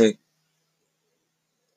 Okay.